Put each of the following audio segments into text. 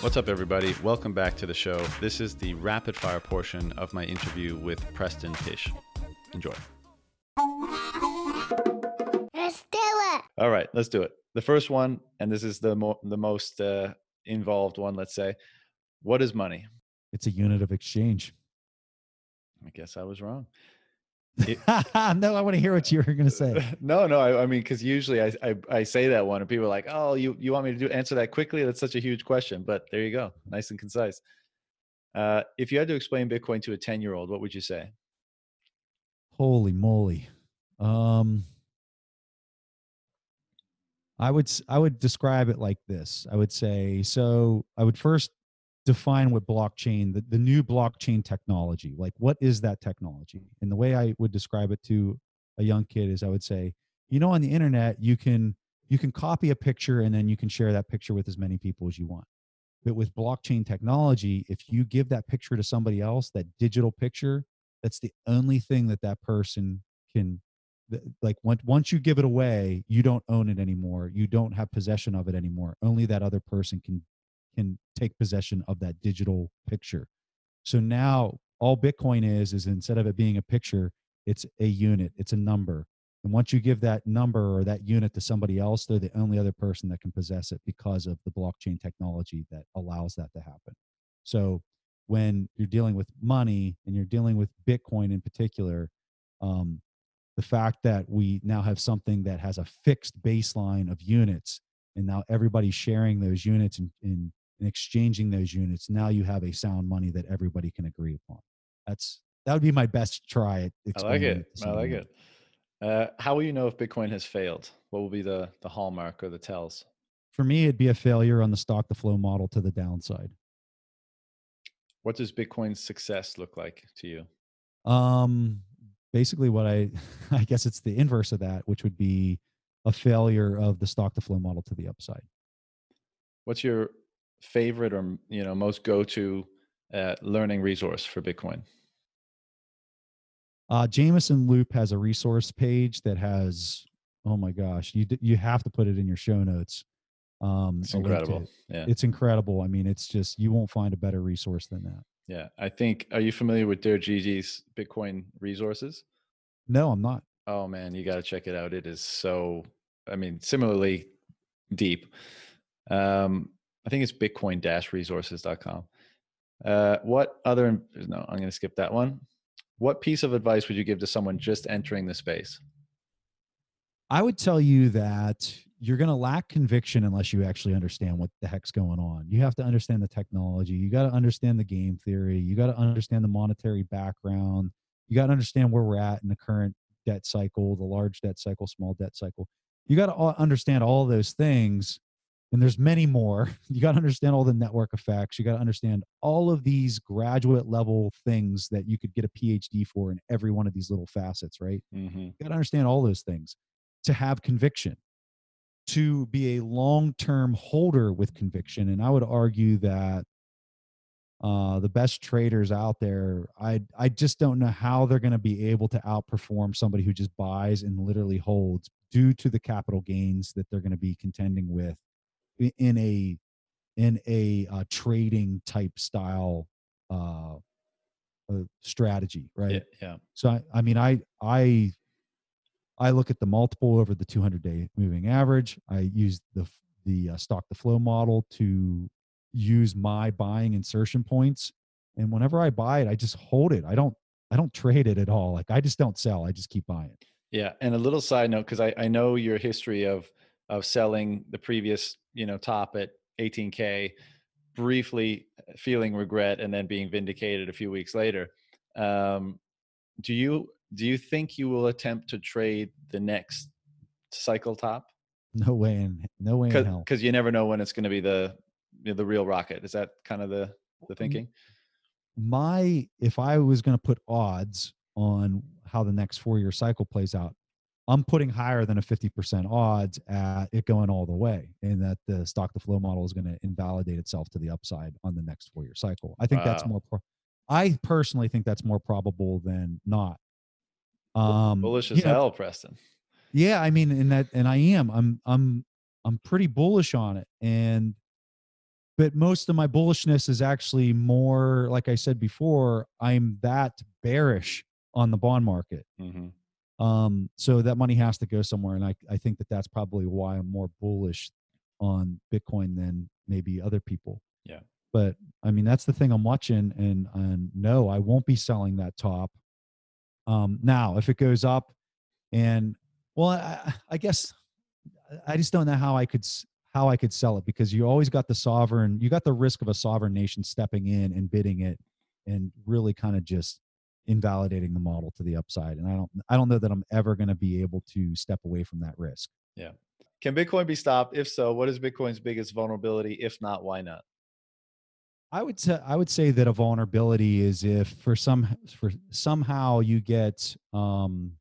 What's up, everybody? Welcome back to the show. This is the rapid fire portion of my interview with Preston Pysh. Enjoy. Let's do it. All right, let's do it. The first one, and this is the mo- the most uh, involved one. Let's say, what is money? It's a unit of exchange. I guess I was wrong. no, I want to hear what you were going to say. no, no. I, I mean, because usually I, I I say that one, and people are like, "Oh, you you want me to do answer that quickly? That's such a huge question." But there you go, nice and concise. Uh, if you had to explain Bitcoin to a ten year old, what would you say? Holy moly! Um, I would I would describe it like this. I would say so. I would first define what blockchain, the, the new blockchain technology, like what is that technology? And the way I would describe it to a young kid is I would say, you know, on the internet you can you can copy a picture and then you can share that picture with as many people as you want. But with blockchain technology, if you give that picture to somebody else, that digital picture, that's the only thing that that person can like once once you give it away you don't own it anymore you don't have possession of it anymore only that other person can can take possession of that digital picture. So now all bitcoin is is instead of it being a picture it's a unit it's a number. And once you give that number or that unit to somebody else they're the only other person that can possess it because of the blockchain technology that allows that to happen. So when you're dealing with money and you're dealing with bitcoin in particular um, the fact that we now have something that has a fixed baseline of units and now everybody's sharing those units and, and, and exchanging those units now you have a sound money that everybody can agree upon that's that would be my best try at I like explaining it. I like it. Uh, how will you know if Bitcoin has failed? What will be the the hallmark or the tells? for me it'd be a failure on the stock to flow model to the downside What does Bitcoin's success look like to you? Um, basically, what I I guess it's the inverse of that, which would be a failure of the stock to flow model to the upside. What's your favorite or you know most go to uh, learning resource for Bitcoin? Uh, Jameson Lopp has a resource page that has oh my gosh, you you have to put it in your show notes. Um, It's a link to incredible. it. Yeah, It's incredible. I mean, it's just you won't find a better resource than that. yeah. I think. Are you familiar with DerGigi's Bitcoin resources? No, I'm not. Oh man, you got to check it out. It is so. I mean, similarly deep. Um, I think it's bitcoin-resources.com. Uh, what other? No, I'm going to skip that one. What piece of advice would you give to someone just entering the space? I would tell you that you're going to lack conviction unless you actually understand what the heck's going on. You have to understand the technology. You got to understand the game theory. You got to understand the monetary background. You got to understand where we're at in the current debt cycle, the large debt cycle, small debt cycle. You got to understand all those things. And there's many more. You got to understand all the network effects. You got to understand all of these graduate level things that you could get a PhD for in every one of these little facets, right? Mm-hmm. You got to understand all those things to have conviction, to be a long term holder with conviction. And I would argue that uh, the best traders out there, I, I just don't know how they're going to be able to outperform somebody who just buys and literally holds due to the capital gains that they're going to be contending with in a in a uh, trading type style uh, uh, strategy, right? Yeah, yeah. So I, I mean, I I I look at the multiple over the 200 day moving average. I use the the uh, stock to flow model to use my buying insertion points, and whenever I buy it, I just hold it. I don't I don't trade it at all. Like I just don't sell. I just keep buying. Yeah, and a little side note because I, I know your history of of selling the previous you know top at 18k, briefly feeling regret and then being vindicated a few weeks later. Um, do you do you think you will attempt to trade the next cycle top? No way in no way. Because you never know when it's going to be the you know, the real rocket. Is that kind of the the thinking? my if I was going to put odds on how the next four year cycle plays out, I'm putting higher than a 50% odds at it going all the way and that the stock to flow model is going to invalidate itself to the upside on the next four year cycle. I think that's more, pro- I personally think that's more probable than not. Um, Bullish you as know, hell, Preston. yeah, I mean, and that, and I am, I'm, I'm, I'm pretty bullish on it. And but most of my bullishness is actually more like i said before i'm that bearish on the bond market hmm um so that money has to go somewhere and i i think that that's probably why i'm more bullish on bitcoin than maybe other people Yeah. but i mean that's the thing i'm watching and and no i won't be selling that top um now if it goes up and well i, I guess i just don't know how i could how i could sell it because you always got the sovereign you got the risk of a sovereign nation stepping in and bidding it and really kind of just invalidating the model to the upside and i don't i don't know that i'm ever going to be able to step away from that risk Yeah. Can Bitcoin be stopped? If so, what is Bitcoin's biggest vulnerability? If not, why not? i would say i would say that a vulnerability is if for some for somehow you get um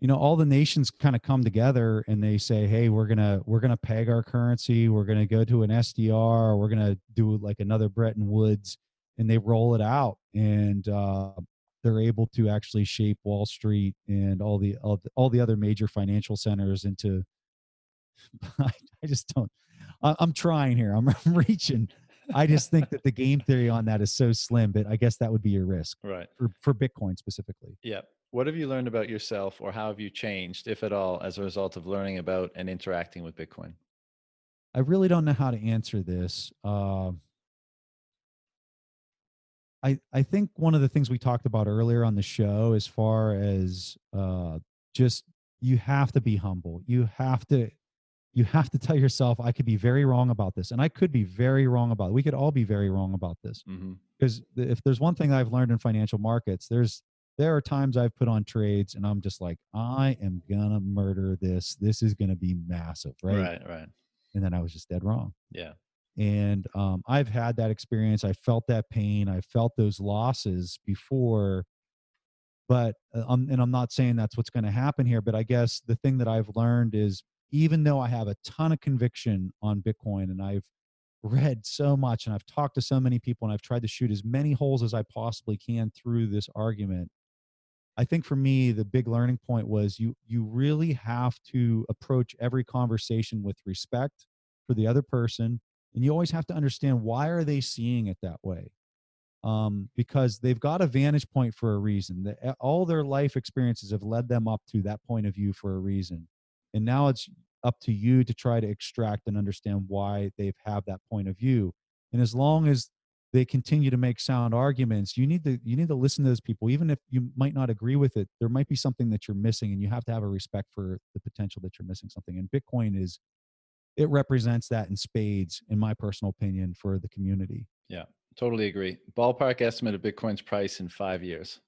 you know all the nations kind of come together and they say hey we're gonna we're gonna peg our currency we're gonna go to an sdr we're gonna do like another bretton woods and they roll it out and uh they're able to actually shape wall street and all the all the, all the other major financial centers into I, I just don't I, i'm trying here i'm, I'm reaching i just think that the game theory on that is so slim but i guess that would be your risk Right. for, for bitcoin specifically Yeah. What have you learned about yourself or how have you changed, if at all, as a result of learning about and interacting with Bitcoin? I really don't know how to answer this. Uh, I I think one of the things we talked about earlier on the show, as far as uh, just you have to be humble. You have to you have to tell yourself, I could be very wrong about this, and I could be very wrong about it. We could all be very wrong about this because if there's one thing I've learned in financial markets, there's there are times I've put on trades and I'm just like, I am gonna murder this. This is gonna be massive, right? Right. Right. And then I was just dead wrong Yeah. And um, i've had that experience i felt that pain i felt those losses before but uh, um, and i'm not saying that's what's going to happen here but i guess the thing that i've learned is even though i have a ton of conviction on bitcoin and i've read so much and i've talked to so many people and i've tried to shoot as many holes as i possibly can through this argument i think for me the big learning point was you you really have to approach every conversation with respect for the other person and you always have to understand why are they seeing it that way? Um, because they've got a vantage point for a reason. That all their life experiences have led them up to that point of view for a reason. And now it's up to you to try to extract and understand why they've have that point of view. And as long as they continue to make sound arguments you need to you need to listen to those people. Even if you might not agree with it there might be something that you're missing and you have to have a respect for the potential that you're missing something. And bitcoin is it represents that in spades in my personal opinion for the community Yeah, Totally agree. Ballpark estimate of Bitcoin's price in five years.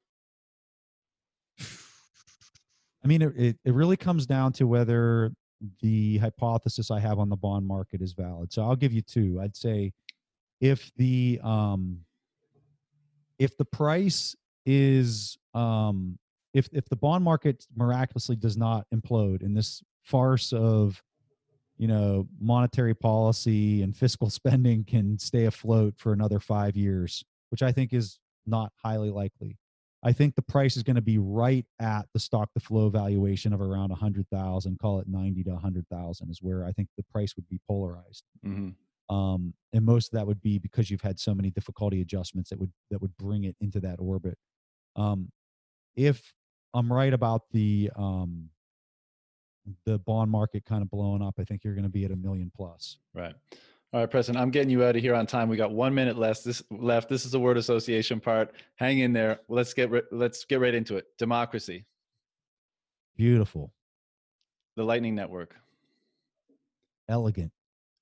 i mean it, it, it really comes down to whether the hypothesis i have on the bond market is valid so i'll give you two i'd say if the um if the price is um if if the bond market miraculously does not implode in this farce of you know monetary policy and fiscal spending can stay afloat for another 5 years which i think is not highly likely. I think the price is going to be right at the stock to flow valuation of around 100,000 call it 90 to 100,000 is where i think the price would be polarized. Hmm um, and most of that would be because you've had so many difficulty adjustments that would that would bring it into that orbit. Um, if I'm right about the um, the bond market kind of blowing up, I think you're going to be at a million plus. Right. All right, Preston, I'm getting you out of here on time. We got one minute left. This left. This is the word association part. Hang in there. Let's get ri- let's get right into it. Democracy, Beautiful, the Lightning Network, elegant.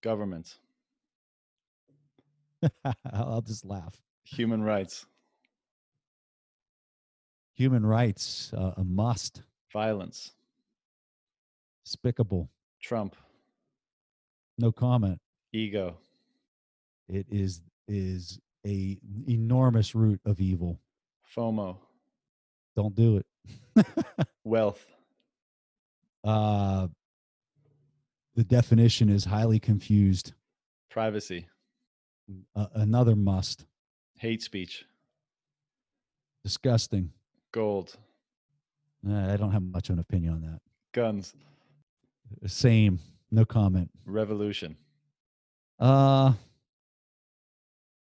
government, I'll just laugh. human rights, Human rights, uh, a must. violence, Despicable. Trump, No comment. ego, It is is a enormous root of evil. FOMO, Don't do it. wealth, uh, the definition is highly confused. privacy, Uh, another must. hate speech, Disgusting. gold, I don't have much of an opinion on that. guns, Same. No comment. revolution, Uh,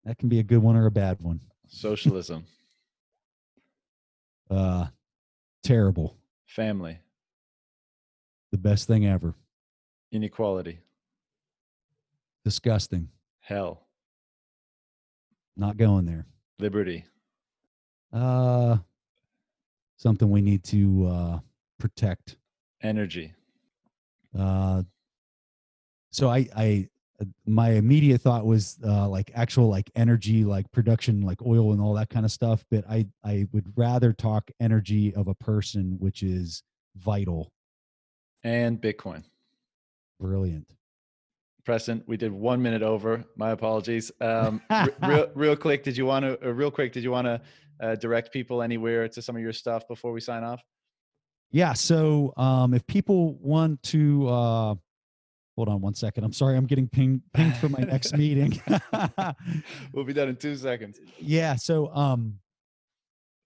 that can be a good one or a bad one. Socialism, Uh, terrible. family, The best thing ever. inequality, Disgusting. hell, Not going there. liberty, Uh, something we need to uh, protect. energy, Uh, so I, I, uh, my immediate thought was uh, like actual like energy, like production, like oil and all that kind of stuff. But I, I would rather talk energy of a person, which is vital, and Bitcoin. brilliant. Preston, we did one minute over. My apologies. Um, real, real quick, did you want to? Uh, real quick, did you want to uh, direct people anywhere to some of your stuff before we sign off? Yeah. So um, if people want to, uh, hold on one second. I'm sorry, I'm getting pinged pinged for my next meeting. we'll be done in two seconds. yeah so um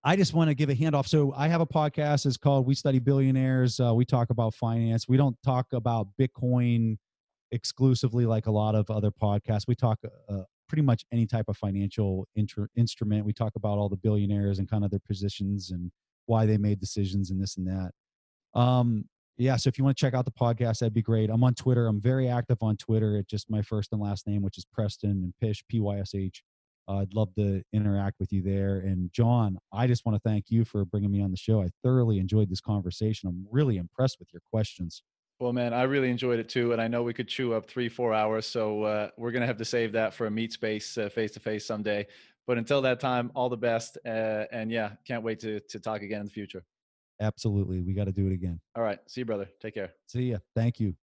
i just want to give a handoff so i have a podcast it's called we study billionaires uh, we talk about finance we don't talk about bitcoin exclusively like a lot of other podcasts we talk uh, pretty much any type of financial intr- instrument we talk about all the billionaires and kind of their positions and why they made decisions and this and that um yeah so if you want to check out the podcast that'd be great i'm on twitter i'm very active on twitter it's just my first and last name which is preston and pysh p-y-s-h uh, I'd love to interact with you there. And John, I just want to thank you for bringing me on the show. I thoroughly enjoyed this conversation. I'm really impressed with your questions. Well, man, I really enjoyed it too, and I know we could chew up three, four hours. So uh, we're gonna have to save that for a meet space face to face someday. But until that time, all the best, uh, and yeah, can't wait to to talk again in the future. Absolutely. We got to do it again. All right, see you, brother. Take care. See ya. Thank you.